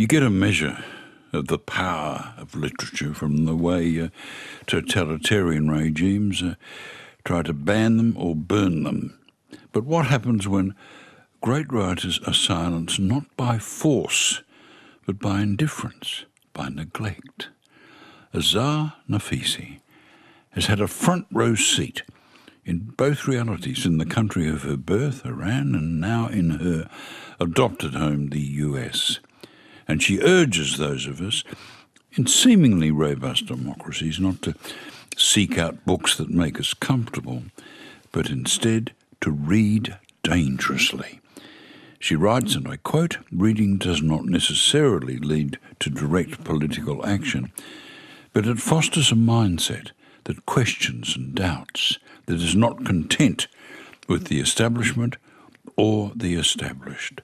You get a measure of the power of literature from the way uh, totalitarian regimes uh, try to ban them or burn them. But what happens when great writers are silenced not by force, but by indifference, by neglect? Azar Nafisi has had a front row seat in both realities in the country of her birth, Iran, and now in her adopted home, the US. And she urges those of us in seemingly robust democracies not to seek out books that make us comfortable, but instead to read dangerously. She writes, and I quote Reading does not necessarily lead to direct political action, but it fosters a mindset that questions and doubts, that is not content with the establishment or the established.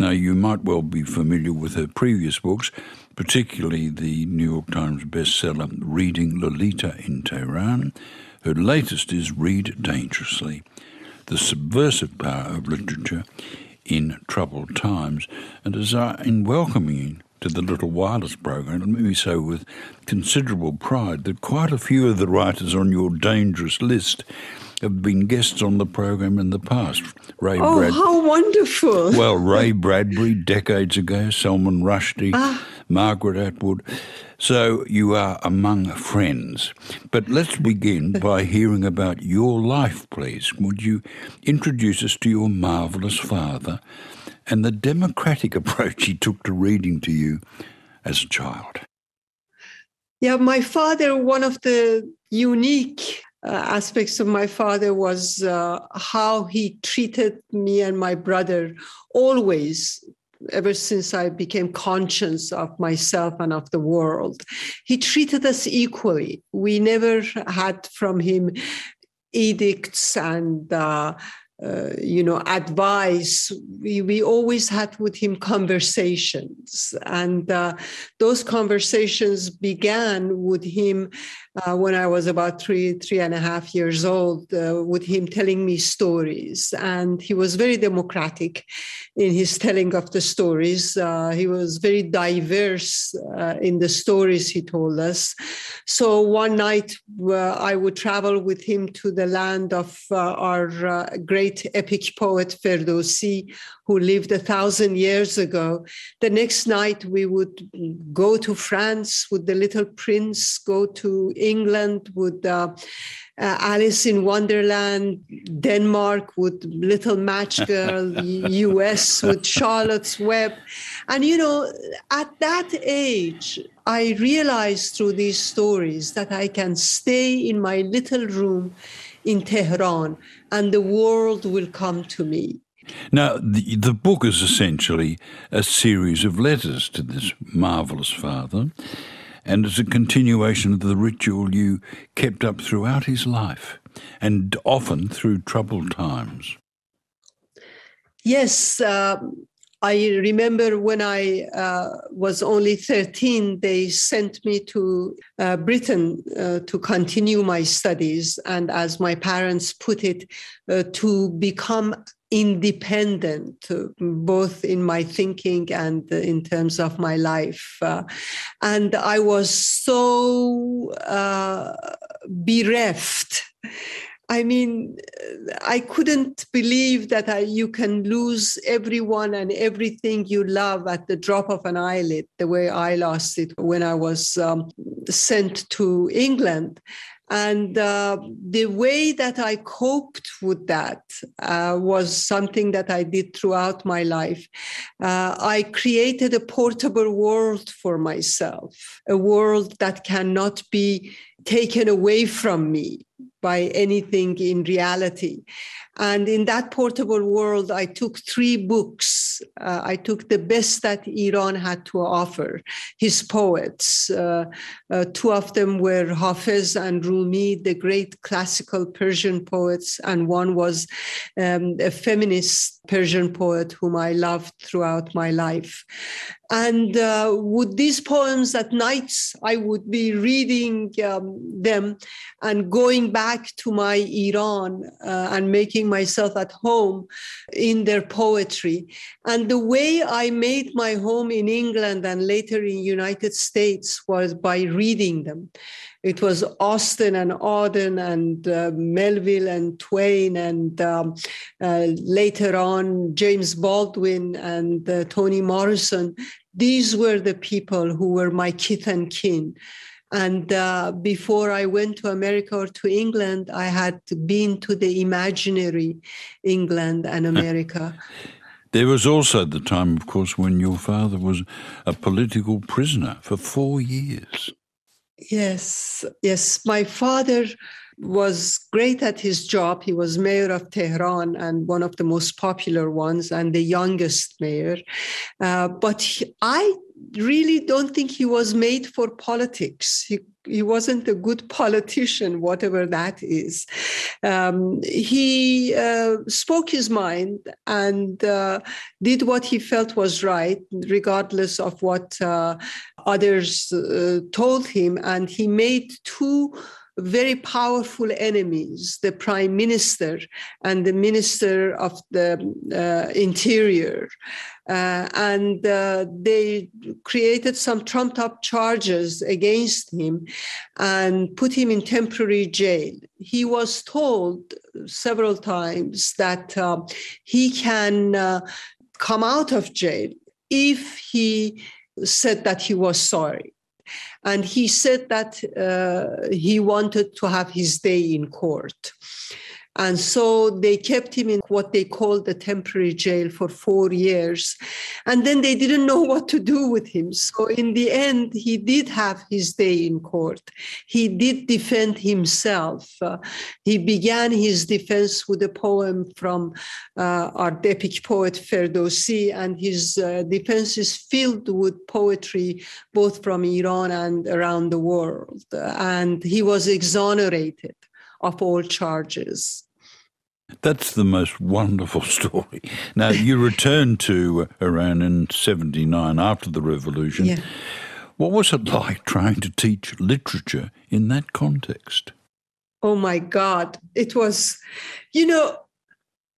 Now, you might well be familiar with her previous books, particularly the New York Times bestseller Reading Lolita in Tehran. Her latest is Read Dangerously The Subversive Power of Literature in Troubled Times. And Azar, in welcoming to the Little Wireless program, and let me say with considerable pride that quite a few of the writers on your dangerous list have been guests on the program in the past. Ray oh, Brad- how wonderful! Well, Ray Bradbury decades ago, Salman Rushdie, ah. Margaret Atwood. So you are among friends. But let's begin by hearing about your life, please. Would you introduce us to your marvellous father and the democratic approach he took to reading to you as a child? Yeah, my father, one of the unique uh, aspects of my father was uh, how he treated me and my brother always ever since I became conscious of myself and of the world. He treated us equally. We never had from him edicts and uh, uh, you know advice we, we always had with him conversations. And uh, those conversations began with him uh, when I was about three, three and a half years old, uh, with him telling me stories. And he was very democratic in his telling of the stories. Uh, he was very diverse uh, in the stories he told us. So one night uh, I would travel with him to the land of uh, our great epic poet Ferdowsi, who lived a thousand years ago. The next night, we would go to France with the little prince, go to England with uh, uh, Alice in Wonderland, Denmark with Little Match Girl, US with Charlotte's Web. And, you know, at that age, I realized through these stories that I can stay in my little room in Tehran and the world will come to me. Now, the, the book is essentially a series of letters to this marvellous father, and as a continuation of the ritual you kept up throughout his life, and often through troubled times. Yes, uh, I remember when I uh, was only 13, they sent me to uh, Britain uh, to continue my studies. And as my parents put it, uh, to become independent, both in my thinking and in terms of my life. Uh, and I was so uh, bereft. I mean, I couldn't believe that I, you can lose everyone and everything you love at the drop of an eyelid, the way I lost it when I was um, sent to England. And uh, the way that I coped with that uh, was something that I did throughout my life. Uh, I created a portable world for myself, a world that cannot be taken away from me by anything in reality. And in that portable world, I took three books. Uh, I took the best that Iran had to offer, his poets. Uh, uh, two of them were Hafiz and Rumi, the great classical Persian poets, and one was um, a feminist Persian poet whom I loved throughout my life. And uh, with these poems at nights, I would be reading um, them and going back to my Iran uh, and making myself at home in their poetry. And the way I made my home in England and later in United States was by reading them. It was Austen and Auden and uh, Melville and Twain and um, uh, later on James Baldwin and uh, Toni Morrison these were the people who were my kith and kin. And uh, before I went to America or to England, I had been to the imaginary England and America. There was also the time, of course, when your father was a political prisoner for four years. Yes, yes. My father was great at his job. He was mayor of Tehran and one of the most popular ones and the youngest mayor. Uh, but he, I really don't think he was made for politics. He, he wasn't a good politician, whatever that is. Um, he uh, spoke his mind and uh, did what he felt was right, regardless of what uh, others uh, told him. And he made two very powerful enemies the prime minister and the minister of the uh, interior. Uh, and uh, they created some trumped up charges against him and put him in temporary jail. He was told several times that uh, he can uh, come out of jail if he said that he was sorry. And he said that uh, he wanted to have his day in court. And so they kept him in what they called the temporary jail for four years. And then they didn't know what to do with him. So in the end, he did have his day in court. He did defend himself. Uh, he began his defense with a poem from uh, our epic poet Ferdowsi, and his uh, defense is filled with poetry both from Iran and around the world. And he was exonerated of all charges. That's the most wonderful story. Now, you returned to Iran in 79 after the revolution. Yeah. What was it like trying to teach literature in that context? Oh my God. It was, you know,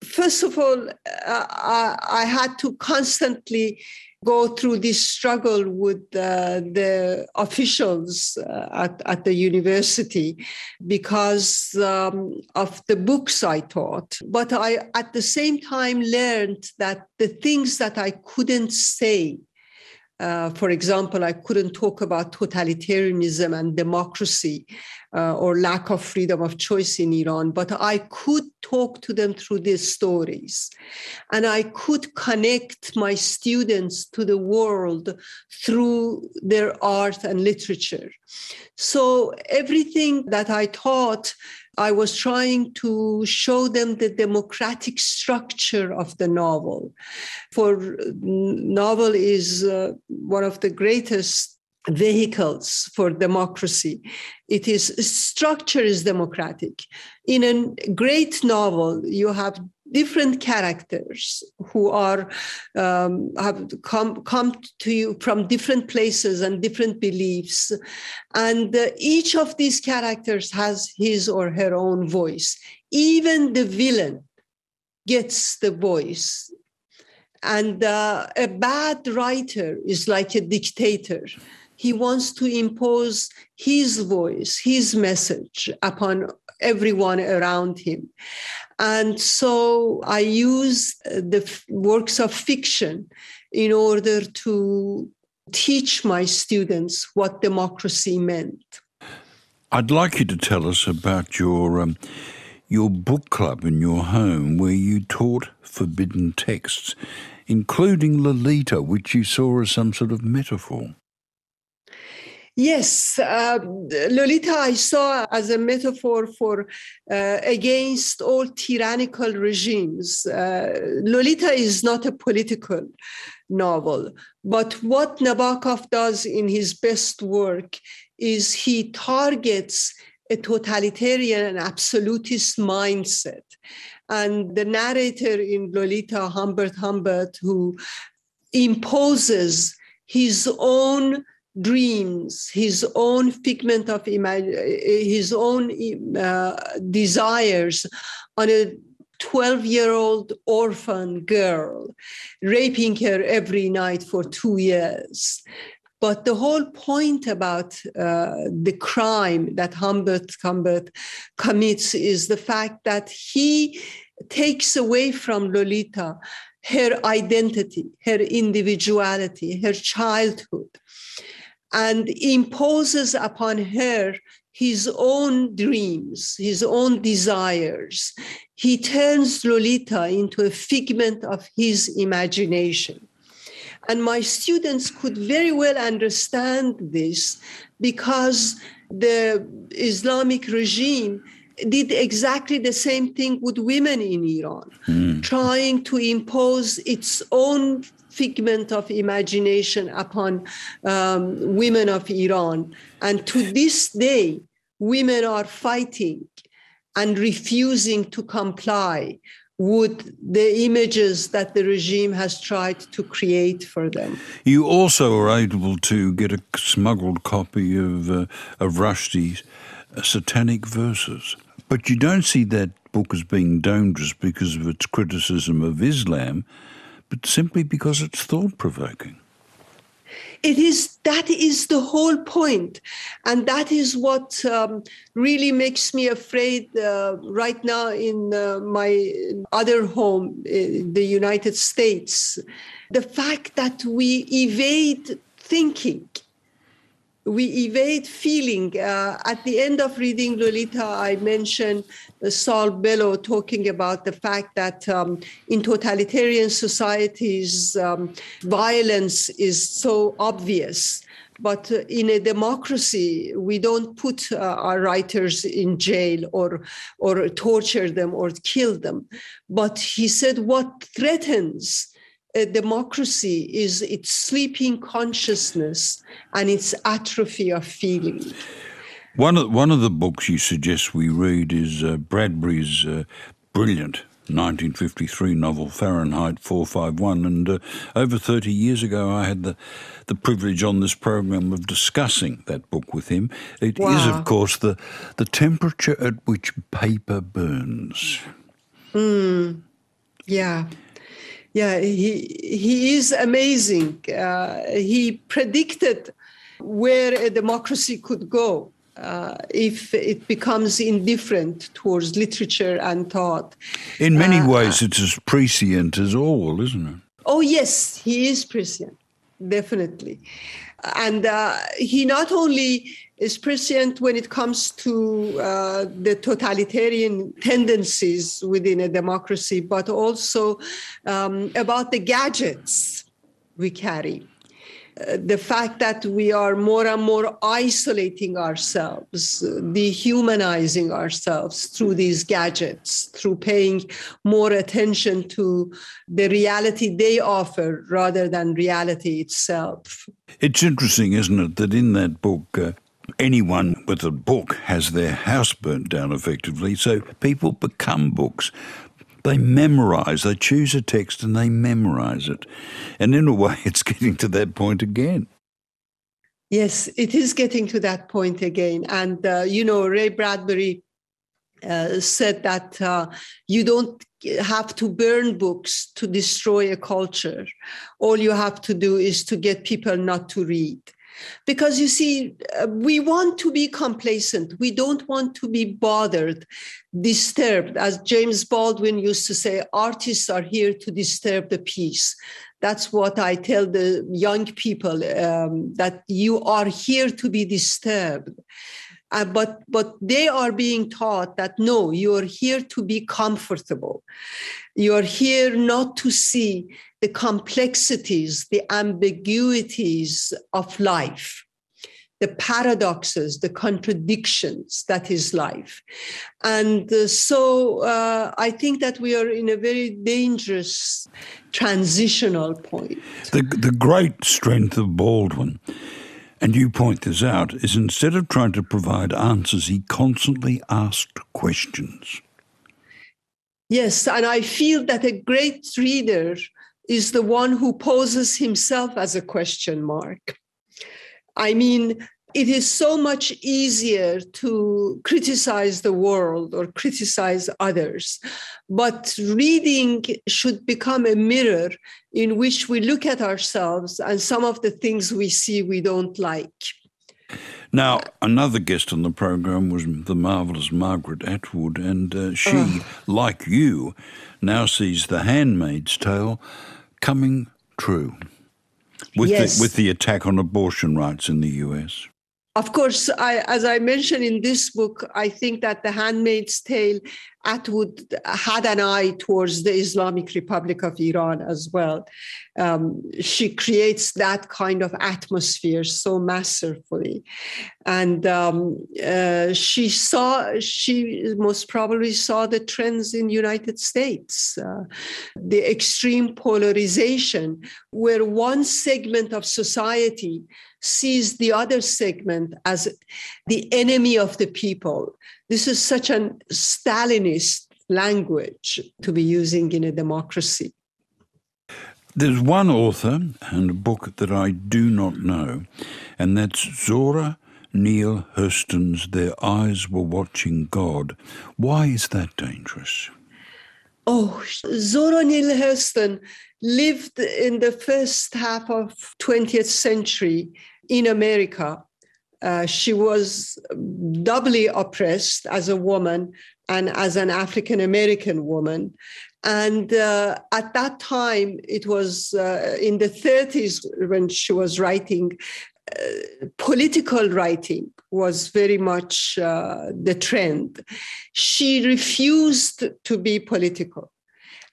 first of all, uh, I, I, had to constantly go through this struggle with uh, the officials uh, at, at the university because um, of the books I taught. But I, at the same time, learned that the things that I couldn't say uh, for example, I couldn't talk about totalitarianism and democracy uh, or lack of freedom of choice in Iran, but I could talk to them through these stories. And I could connect my students to the world through their art and literature. So everything that I taught I was trying to show them the democratic structure of the novel. For novel is uh, one of the greatest vehicles for democracy. It is structure is democratic. In a great novel, you have different characters who are um, have come come to you from different places and different beliefs. And uh, each of these characters has his or her own voice. Even the villain gets the voice. And uh, a bad writer is like a dictator he wants to impose his voice, his message upon everyone around him. And so I use the works of fiction in order to teach my students what democracy meant. I'd like you to tell us about your um, your book club in your home where you taught forbidden texts, including Lolita, which you saw as some sort of metaphor. Yes, uh, Lolita, I saw as a metaphor for uh, against all tyrannical regimes. Uh, Lolita is not a political novel, but what Nabokov does in his best work is he targets a totalitarian and absolutist mindset. And the narrator in Lolita, Humbert Humbert, who imposes his own dreams, his own figment of imag- his own uh, desires on a 12 year old orphan girl, raping her every night for two years. But the whole point about uh, the crime that Humbert Humbert commits is the fact that he takes away from Lolita her identity, her individuality, her childhood, and imposes upon her his own dreams, his own desires. He turns Lolita into a figment of his imagination. And my students could very well understand this because the Islamic regime did exactly the same thing with women in Iran, mm. trying to impose its own figment of imagination upon um, women of Iran. And to this day, women are fighting and refusing to comply with the images that the regime has tried to create for them. You also are able to get a smuggled copy of, uh, of Rushdie's uh, Satanic Verses. But you don't see that book as being dangerous because of its criticism of Islam, but simply because it's thought provoking it is that is the whole point and that is what um, really makes me afraid uh, right now in uh, my other home in the united states. The fact that we evade thinking we evade feeling. Uh, at the end of reading Lolita, I mentioned uh, Saul Bellow talking about the fact that um, in totalitarian societies, um, violence is so obvious. But uh, in a democracy, we don't put uh, our writers in jail or, or torture them or kill them. But he said what threatens a democracy is its sleeping consciousness and its atrophy of feeling. One of, one of the books you suggest we read is uh, Bradbury's uh, brilliant 1953 novel Fahrenheit 451. And uh, over 30 years ago, I had the, the privilege on this program of discussing that book with him. It wow. is, of course, the, the temperature at which paper burns. Mm. Yeah yeah, he he is amazing. Uh, he predicted where a democracy could go uh, if it becomes indifferent towards literature and thought. In many uh, ways, it's as prescient as all, isn't it? Oh yes, he is prescient, definitely, and uh, he not only is prescient when it comes to uh, the totalitarian tendencies within a democracy, but also um, about the gadgets we carry. The fact that we are more and more isolating ourselves, dehumanizing ourselves through these gadgets, through paying more attention to the reality they offer rather than reality itself. It's interesting, isn't it, that in that book, uh, anyone with a book has their house burnt down effectively. So people become books. They memorize, they choose a text and they memorize it. And in a way, it's getting to that point again. Yes, it is getting to that point again. And, uh, you know, Ray Bradbury uh, said that uh, you don't have to burn books to destroy a culture. All you have to do is to get people not to read. Because you see, uh, we want to be complacent. We don't want to be bothered, disturbed. As James Baldwin used to say, artists are here to disturb the peace. That's what I tell the young people um, that you are here to be disturbed. Uh, but but they are being taught that no, you are here to be comfortable. You are here not to see the complexities, the ambiguities of life, the paradoxes, the contradictions that is life. And uh, so uh, I think that we are in a very dangerous transitional point. The, the great strength of Baldwin and you point this out, is instead of trying to provide answers, he constantly asked questions. Yes, and I feel that a great reader is the one who poses himself as a question mark. I mean, it is so much easier to criticize the world or criticize others. But reading should become a mirror in which we look at ourselves and some of the things we see we don't like. Now, another guest on the program was the marvelous Margaret Atwood, and uh, she, like you, now sees The Handmaid's Tale coming true with Yes. the with the attack on abortion rights in the US. Of course, I, as I mentioned in this book, I think that The Handmaid's Tale, Atwood had an eye towards the Islamic Republic of Iran as well. Um, she creates that kind of atmosphere so masterfully. And um, uh, she saw, she most probably saw the trends in United States, uh, the extreme polarization, where one segment of society sees the other segment as the enemy of the people. This is such an Stalinist language to be using in a democracy. There's one author and a book that I do not know, and that's Zora Neale Hurston's Their Eyes Were Watching God. Why is that dangerous? Oh, Zora Neale Hurston lived in the first half of 20th century in America. Uh, she was doubly oppressed as a woman and as an African American woman. And uh, at that time, it was uh, in the 30s when she was writing, uh, political writing was very much uh, the trend. She refused to be political.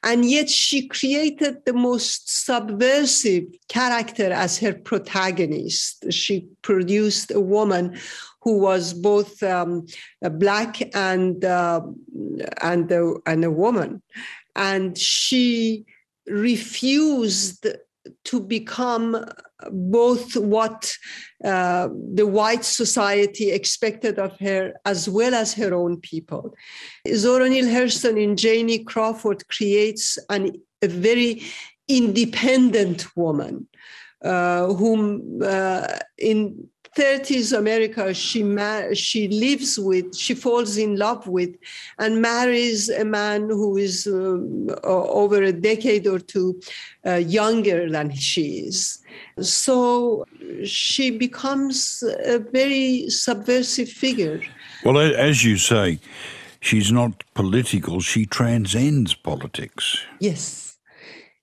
And yet she created the most subversive character as her protagonist. She produced a woman who was both um, black and uh, and a, and a woman, and she refused to become both what uh, the white society expected of her as well as her own people. Zora Neale Hurston in Janie Crawford creates an, a very independent woman uh, whom uh, in 30s America she ma- she lives with she falls in love with and marries a man who is um, over a decade or two uh, younger than she is so she becomes a very subversive figure Well, as you say, she's not political, she transcends politics. Yes,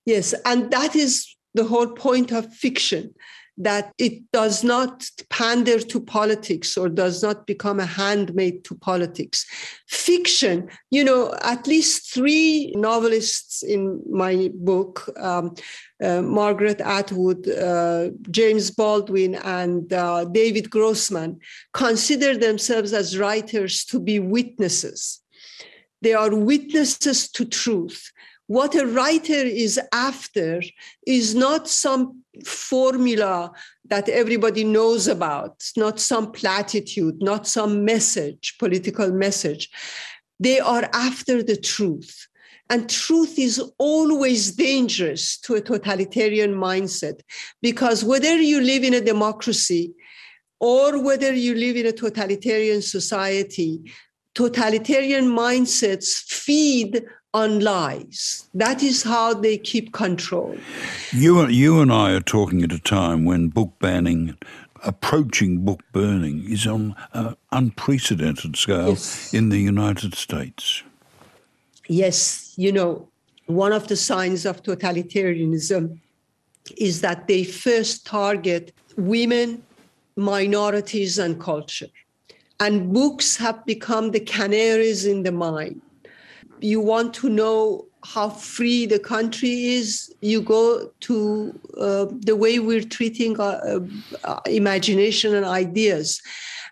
yes. And that is the whole point of fiction that it does not pander to politics or does not become a handmaid to politics. Fiction, you know, at least three novelists in my book um, uh, Margaret Atwood, uh, James Baldwin, and uh, David Grossman consider themselves as writers to be witnesses. They are witnesses to truth what a writer is after is not some formula that everybody knows about, not some platitude, not some message, political message. They are after the truth. And truth is always dangerous to a totalitarian mindset because whether you live in a democracy or whether you live in a totalitarian society, totalitarian mindsets feed on lies. That is how they keep control. You, you and I are talking at a time when book banning, approaching book burning, is on an unprecedented scale Yes. in the United States. Yes, you know, one of the signs of totalitarianism is that they first target women, minorities, and culture. And books have become the canaries in the mine. You want to know how free the country is, you go to uh, the way we're treating uh, uh, imagination and ideas.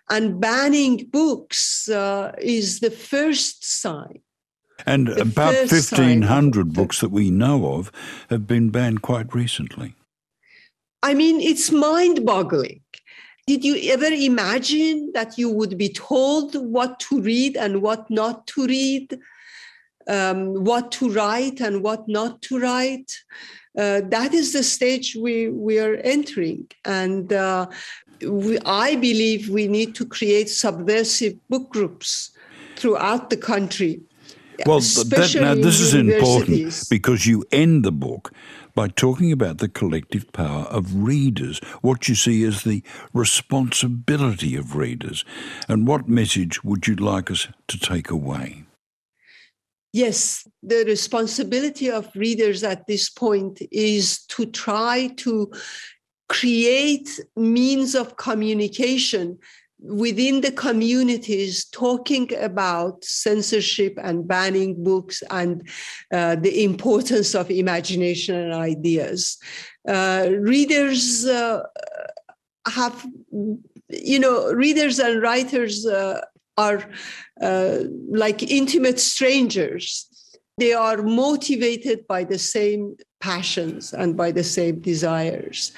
And banning books uh, is the first sign. And The about first sign of 1,500 books that we know of have been banned quite recently. I mean, it's mind boggling. Did you ever imagine that you would be told what to read and what not to read, um, what to write and what not to write? uh, that is the stage we, we are entering. And uh, we, I believe we need to create subversive book groups throughout the country. Well, that, now this is important because you end the book by talking about the collective power of readers, what you see as the responsibility of readers. And what message would you like us to take away? Yes, the responsibility of readers at this point is to try to create means of communication within the communities talking about censorship and banning books and uh, the importance of imagination and ideas. Uh, readers uh, have, you know, readers and writers uh, are uh, like intimate strangers. They are motivated by the same passions and by the same desires.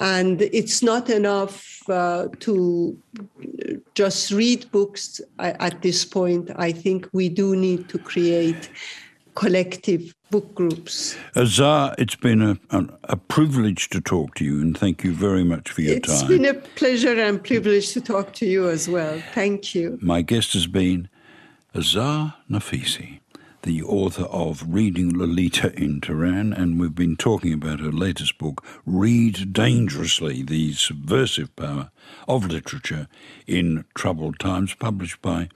And it's not enough uh, to just read books at this point. I think we do need to create collective book groups. Azar, it's been a, a, a, privilege to talk to you, and thank you very much for your it's time. It's been a pleasure and privilege to talk to you as well. Thank you. My guest has been Azar Nafisi the author of Reading Lolita in Tehran, and we've been talking about her latest book, Read Dangerously The Subversive Power of Literature in Troubled Times, published by,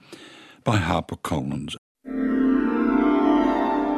by HarperCollins.